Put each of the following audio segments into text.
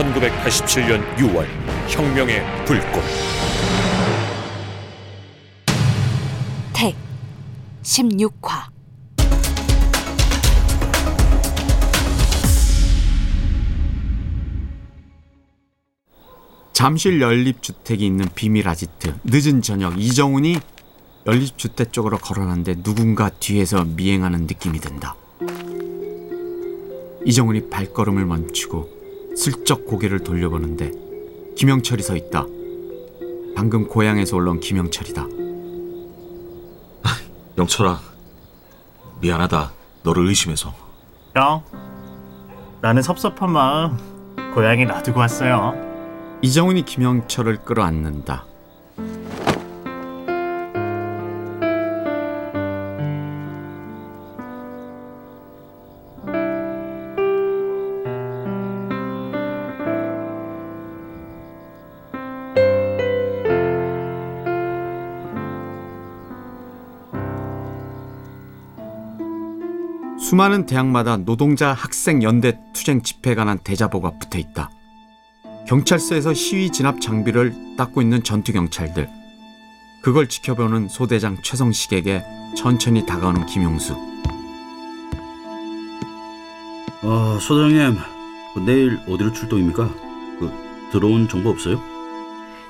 1987년 6월 혁명의 불꽃 택 16화 잠실 연립주택이 있는 비밀 아지트 늦은 저녁 이정훈이 연립주택 쪽으로 걸어가는데 누군가 뒤에서 미행하는 느낌이 든다. 이정훈이 발걸음을 멈추고 슬쩍 고개를 돌려보는데 김영철이 서 있다. 방금 고향에서 올라온 김영철이다. 영철아 미안하다 너를 의심해서 형, 나는 섭섭한 마음 고향에 놔두고 왔어요. 이정훈이 김영철을 끌어안는다. 수많은 대학마다 노동자 학생 연대 투쟁 집회에 관한 대자보가 붙어 있다. 경찰서에서 시위 진압 장비를 닦고 있는 전투 경찰들. 그걸 지켜보는 소대장 최성식에게 천천히 다가오는 김용수. 아, 소장님, 그 내일 어디로 출동입니까? 그 들어온 정보 없어요?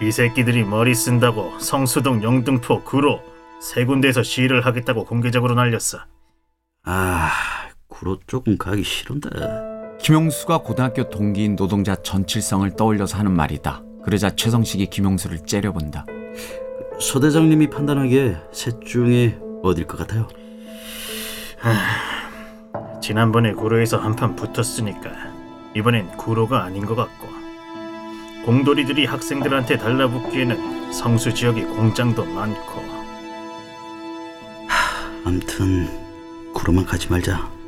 이 새끼들이 머리 쓴다고 성수동, 영등포, 구로 세 군데에서 시위를 하겠다고 공개적으로 날렸어. 아, 구로 쪽은 가기 싫은데. 김용수가 고등학교 동기인 노동자 전칠성을 떠올려서 하는 말이다. 그러자 최성식이 김용수를 째려본다. 소대장님이 판단하기에 셋 중에 어딜 것 같아요? 지난번에 구로에서 한판 붙었으니까 이번엔 구로가 아닌 것 같고 공돌이들이 학생들한테 달라붙기에는 성수 지역이 공장도 많고 암튼 구로만 가지 말자.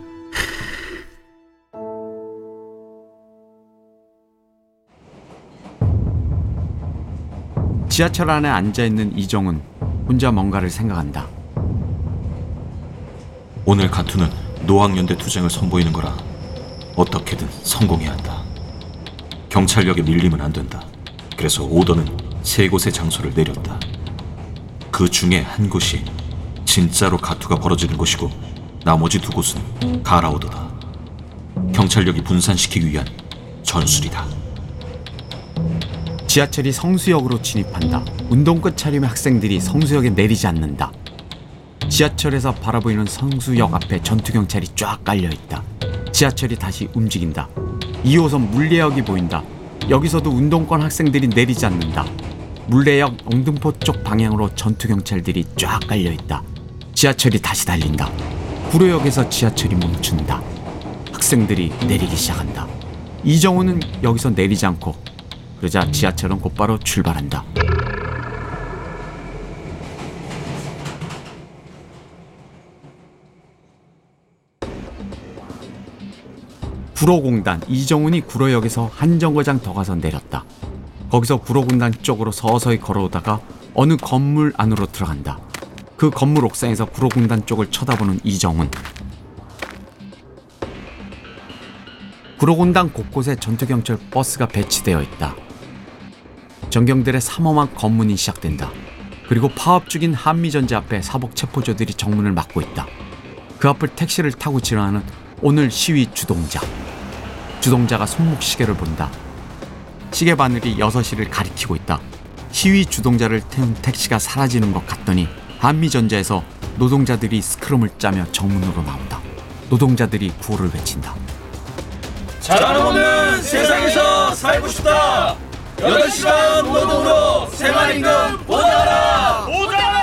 지하철 안에 앉아 있는 이정은 혼자 뭔가를 생각한다. 오늘 가투는 노학연대 투쟁을 선보이는 거라 어떻게든 성공해야 한다. 경찰력에 밀리면 안 된다. 그래서 오더는 세 곳의 장소를 내렸다. 그 중에 한 곳이 진짜로 가투가 벌어지는 곳이고 나머지 두 곳은 가라오더다. 경찰력이 분산시키기 위한 전술이다 지하철이 성수역으로 진입한다. 운동권 차림의 학생들이 성수역에 내리지 않는다. 지하철에서 바라보이는 성수역 앞에 전투경찰이 쫙 깔려 있다. 지하철이 다시 움직인다. 2호선 물레역이 보인다. 여기서도 운동권 학생들이 내리지 않는다. 물레역 영등포 쪽 방향으로 전투경찰들이 쫙 깔려 있다. 지하철이 다시 달린다. 구로역에서 지하철이 멈춘다. 학생들이 내리기 시작한다. 이정우는 여기서 내리지 않고 그러자 지하철은 곧바로 출발한다. 구로공단 이정훈이 구로역에서 한 정거장 더 가서 내렸다. 거기서 구로공단 쪽으로 서서히 걸어오다가 어느 건물 안으로 들어간다. 그 건물 옥상에서 구로공단 쪽을 쳐다보는 이정훈. 구로공단 곳곳에 전투경찰 버스가 배치되어 있다. 전경들의 삼엄한 검문이 시작된다. 그리고 파업 중인 한미전자 앞에 사복 체포조들이 정문을 막고 있다. 그 앞을 택시를 타고 지나가는 오늘 시위 주동자. 주동자가 손목시계를 본다. 시계 바늘이 6시를 가리키고 있다. 시위 주동자를 태운 택시가 사라지는 것 같더니 한미전자에서 노동자들이 스크럼을 짜며 정문으로 나온다. 노동자들이 구호를 외친다. 자랑 없는 세상에서 살고 싶다. 8시간 노동으로 생활임금 보장하라. 보장하라.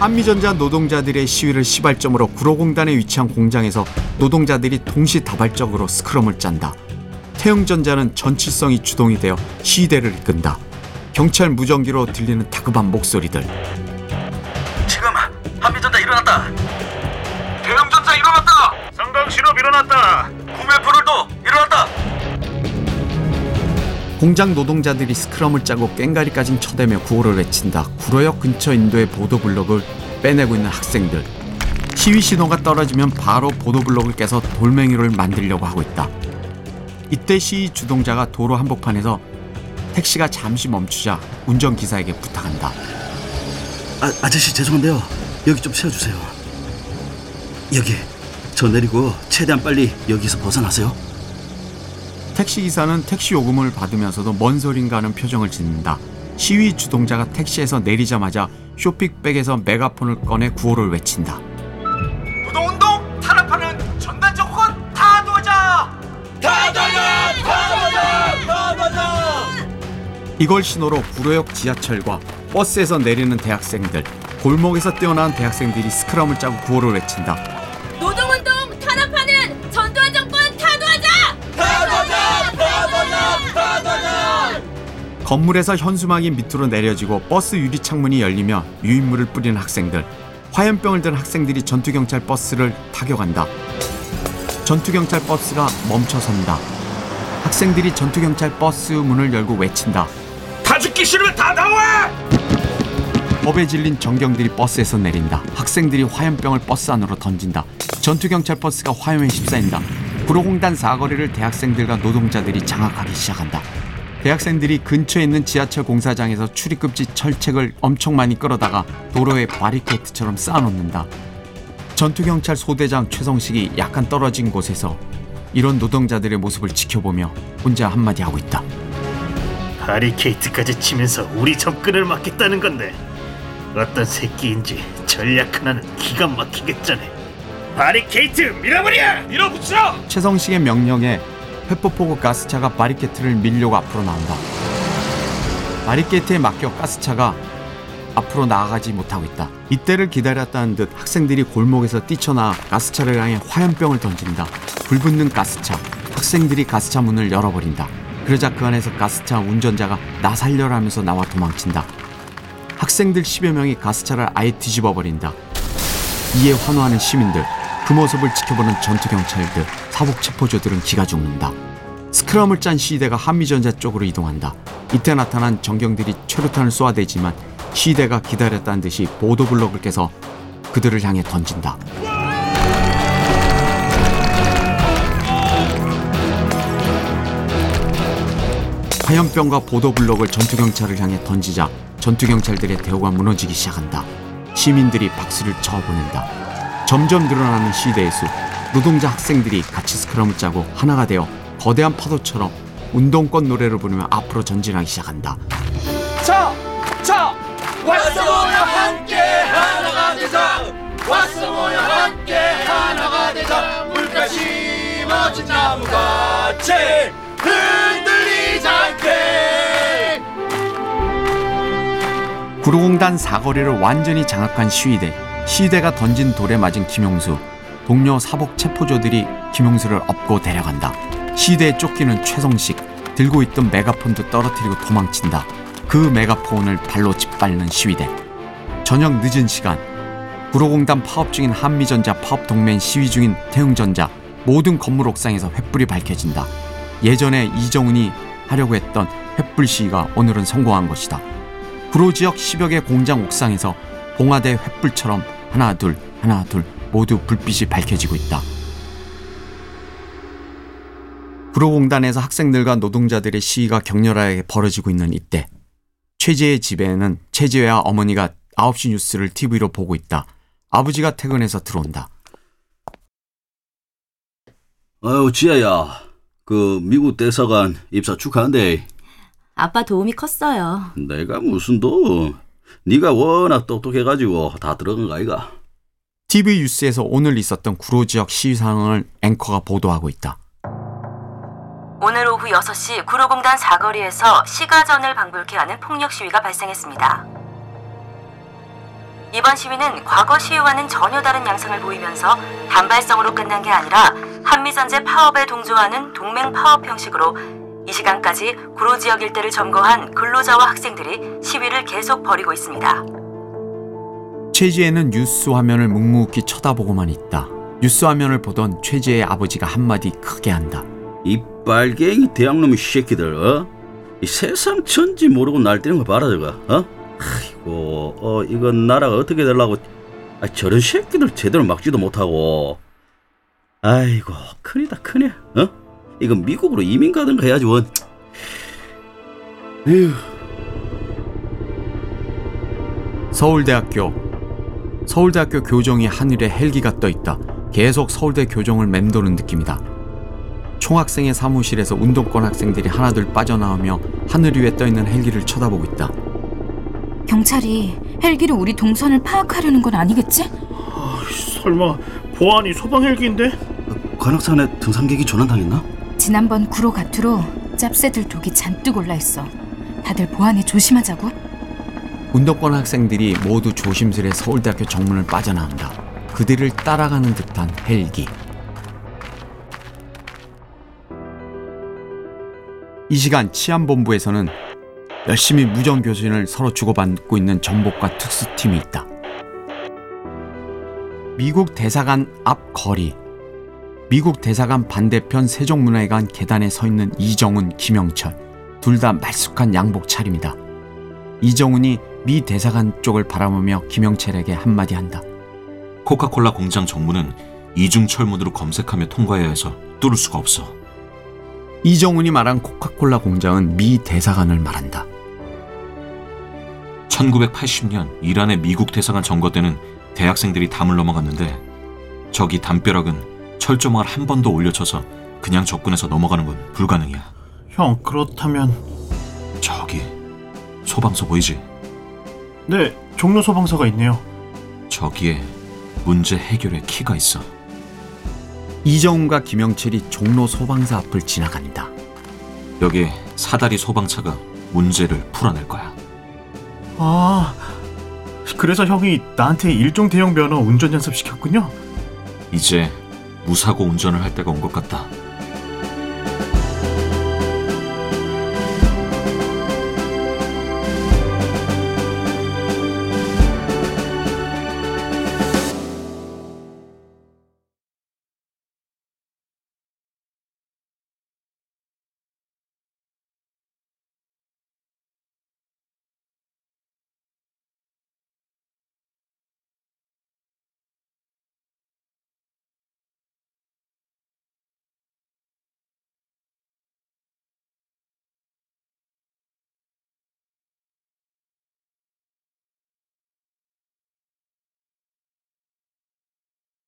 한미전자 노동자들의 시위를 시발점으로 구로공단에 위치한 공장에서 노동자들이 동시다발적으로 스크럼을 짠다. 태영전자는 전치성이 주동이 되어 시위대를 이끈다. 경찰 무전기로 들리는 다급한 목소리들. 공장 노동자들이 스크럼을 짜고 꽹가리까지 쳐대며 구호를 외친다. 구로역 근처 인도의 보도블록을 빼내고 있는 학생들. 시위 신호가 떨어지면 바로 보도블록을 깨서 돌멩이를 만들려고 하고 있다. 이때 시위 주동자가 도로 한복판에서 택시가 잠시 멈추자 운전기사에게 부탁한다. 아, 아저씨 죄송한데요. 여기 좀 세워주세요. 여기 저 내리고 최대한 빨리 여기서 벗어나세요. 택시 기사는 택시 요금을 받으면서도 뭔 소린가 하는 표정을 짓는다. 시위 주동자가 택시에서 내리자마자 쇼핑백에서 메가폰을 꺼내 구호를 외친다. 노동운동 탄압하는 전단 정권! 다 도와자! 다 도와자! 이걸 신호로 구로역 지하철과 버스에서 내리는 대학생들, 골목에서 뛰어나온 대학생들이 스크럼을 짜고 구호를 외친다. 건물에서 현수막이 밑으로 내려지고 버스 유리 창문이 열리며 유인물을 뿌리는 학생들, 화염병을 든 학생들이 전투경찰 버스를 타격한다. 전투경찰 버스가 멈춰선다. 학생들이 전투경찰 버스 문을 열고 외친다. 다 죽기 싫으면 다 나와! 겁에 질린 전경들이 버스에서 내린다. 학생들이 화염병을 버스 안으로 던진다. 전투경찰 버스가 화염에 휩싸인다. 구로공단 사거리를 대학생들과 노동자들이 장악하기 시작한다. 대학생들이 근처에 있는 지하철 공사장에서 출입금지 철책을 엄청 많이 끌어다가 도로에 바리케이트처럼 쌓아놓는다. 전투경찰 소대장 최성식이 약간 떨어진 곳에서 이런 노동자들의 모습을 지켜보며 혼자 한마디 하고 있다. 바리케이트까지 치면서 우리 접근을 막겠다는 건데 어떤 새끼인지 전략 하나는 기가 막히겠잖아. 바리케이트 밀어버려! 밀어붙여! 최성식의 명령에 회포포구 가스차가 바리케이트를 밀려고 앞으로 나온다. 바리케이트에 막혀 가스차가 앞으로 나아가지 못하고 있다. 이때를 기다렸다는 듯 학생들이 골목에서 뛰쳐나와 가스차를 향해 화염병을 던진다. 불붙는 가스차. 학생들이 가스차 문을 열어버린다. 그러자 그 안에서 가스차 운전자가 나 살려라면서 나와 도망친다. 학생들 10여 명이 가스차를 아예 뒤집어 버린다. 이에 환호하는 시민들, 그 모습을 지켜보는 전투경찰들, 사복 체포조들은 기가 죽는다. 스크럼을 짠 시대가 한미전자 쪽으로 이동한다. 이때 나타난 정경들이 최루탄을 쏘아대지만 시대가 기다렸다는 듯이 보도블록을 깨서 그들을 향해 던진다. 화염병과 보도블록을 전투경찰을 향해 던지자 전투경찰들의 대우가 무너지기 시작한다. 시민들이 박수를 쳐보낸다. 점점 늘어나는 시대의 수, 노동자 학생들이 같이 스크럼을 짜고 하나가 되어 거대한 파도처럼 운동권 노래를 부르며 앞으로 전진하기 시작한다. 자! 자! 왔어 모여 함께 하나가 되자! 왔어 모여 함께 하나가 되자! 물가 심어진 나무같이 흔들리지 않게! 구로공단 사거리를 완전히 장악한 시위대. 시위대가 던진 돌에 맞은 김용수. 동료 사복 체포조들이 김용수를 업고 데려간다. 시위대에 쫓기는 최성식. 들고 있던 메가폰도 떨어뜨리고 도망친다. 그 메가폰을 발로 짓밟는 시위대. 저녁 늦은 시간. 구로공단 파업 중인 한미전자 파업 동맹 시위 중인 태흥전자 모든 건물 옥상에서 횃불이 밝혀진다. 예전에 이정훈이 하려고 했던 횃불 시위가 오늘은 성공한 것이다. 구로 지역 10여 개 공장 옥상에서 봉화대 횃불처럼 하나 둘 하나 둘 모두 불빛이 밝혀지고 있다. 구로공단에서 학생들과 노동자들의 시위가 격렬하게 벌어지고 있는 이때 최재의 집에는 최재와 어머니가 9시 뉴스를 TV로 보고 있다. 아버지가 퇴근해서 들어온다. 아유 지아야, 그 미국 대사관 입사 축하한데. 아빠 도움이 컸어요. 내가 무슨 도? 네가 워낙 똑똑해가지고 다 들어간 거 아이가? TV 뉴스에서 오늘 있었던 구로 지역 시위 상황을 앵커가 보도하고 있다. 오늘 오후 6시 구로공단 사거리에서 시가전을 방불케 하는 폭력 시위가 발생했습니다. 이번 시위는 과거 시위와는 전혀 다른 양상을 보이면서 단발성으로 끝난 게 아니라 한미전제 파업에 동조하는 동맹 파업 형식으로 이 시간까지 구로 지역 일대를 점거한 근로자와 학생들이 시위를 계속 벌이고 있습니다. 최지혜는 뉴스 화면을 묵묵히 쳐다보고만 있다. 뉴스 화면을 보던 최지혜의 아버지가 한마디 크게 한다. 이 빨갱이 대학놈의 새끼들, 어? 이 세상 천지 모르고 날뛰는 거 봐라 저거, 어? 아이고, 어 이건 나라가 어떻게 되려고? 아, 저런 새끼들 제대로 막지도 못하고. 아이고 큰이다 큰이. 어? 이건 미국으로 이민 가든가 해야지 원. 에휴. 서울대학교 서울대학교 교정이 하늘에 헬기가 떠 있다. 계속 서울대 교정을 맴도는 느낌이다. 총학생의 사무실에서 운동권 학생들이 하나둘 빠져나오며 하늘 위에 떠 있는 헬기를 쳐다보고 있다. 경찰이 헬기로 우리 동선을 파악하려는 건 아니겠지? 설마 보안이 소방 헬기인데? 관악산에 등산객이 조난당했나? 지난번 구로 가투로 짭새들 독이 잔뜩 올라 있어. 다들 보안에 조심하자고. 운동권 학생들이 모두 조심스레 서울대학교 정문을 빠져나온다. 그들을 따라가는 듯한 헬기. 이 시간 치안본부에서는 열심히 무전 교신을 서로 주고받고 있는 정복과 특수팀이 있다. 미국 대사관 앞 거리. 미국 대사관 반대편 세종문화회관 계단에 서 있는 이정훈, 김영철. 둘 다 말쑥한 양복 차림이다. 이정훈이 미 대사관 쪽을 바라보며 김영철에게 한마디 한다. 코카콜라 공장 정문은 이중 철문으로 검색하며 통과해야 해서 뚫을 수가 없어. 이정훈이 말한 코카콜라 공장은 미 대사관을 말한다. 1980년 이란의 미국 대사관 점거 때는 대학생들이 담을 넘어갔는데 저기 담벼락은 철조망을 한 번 더 올려쳐서 그냥 접근해서 넘어가는 건 불가능이야. 형 그렇다면 저기 소방서 보이지? 네 종로 소방서가 있네요. 저기에 문제 해결의 키가 있어. 이정훈과 김영철이 종로 소방서 앞을 지나간다. 여기 사다리 소방차가 문제를 풀어낼 거야. 아 그래서 형이 나한테 일종 대형 면허 운전 연습 시켰군요. 이제 무사고 운전을 할 때가 온 것 같다.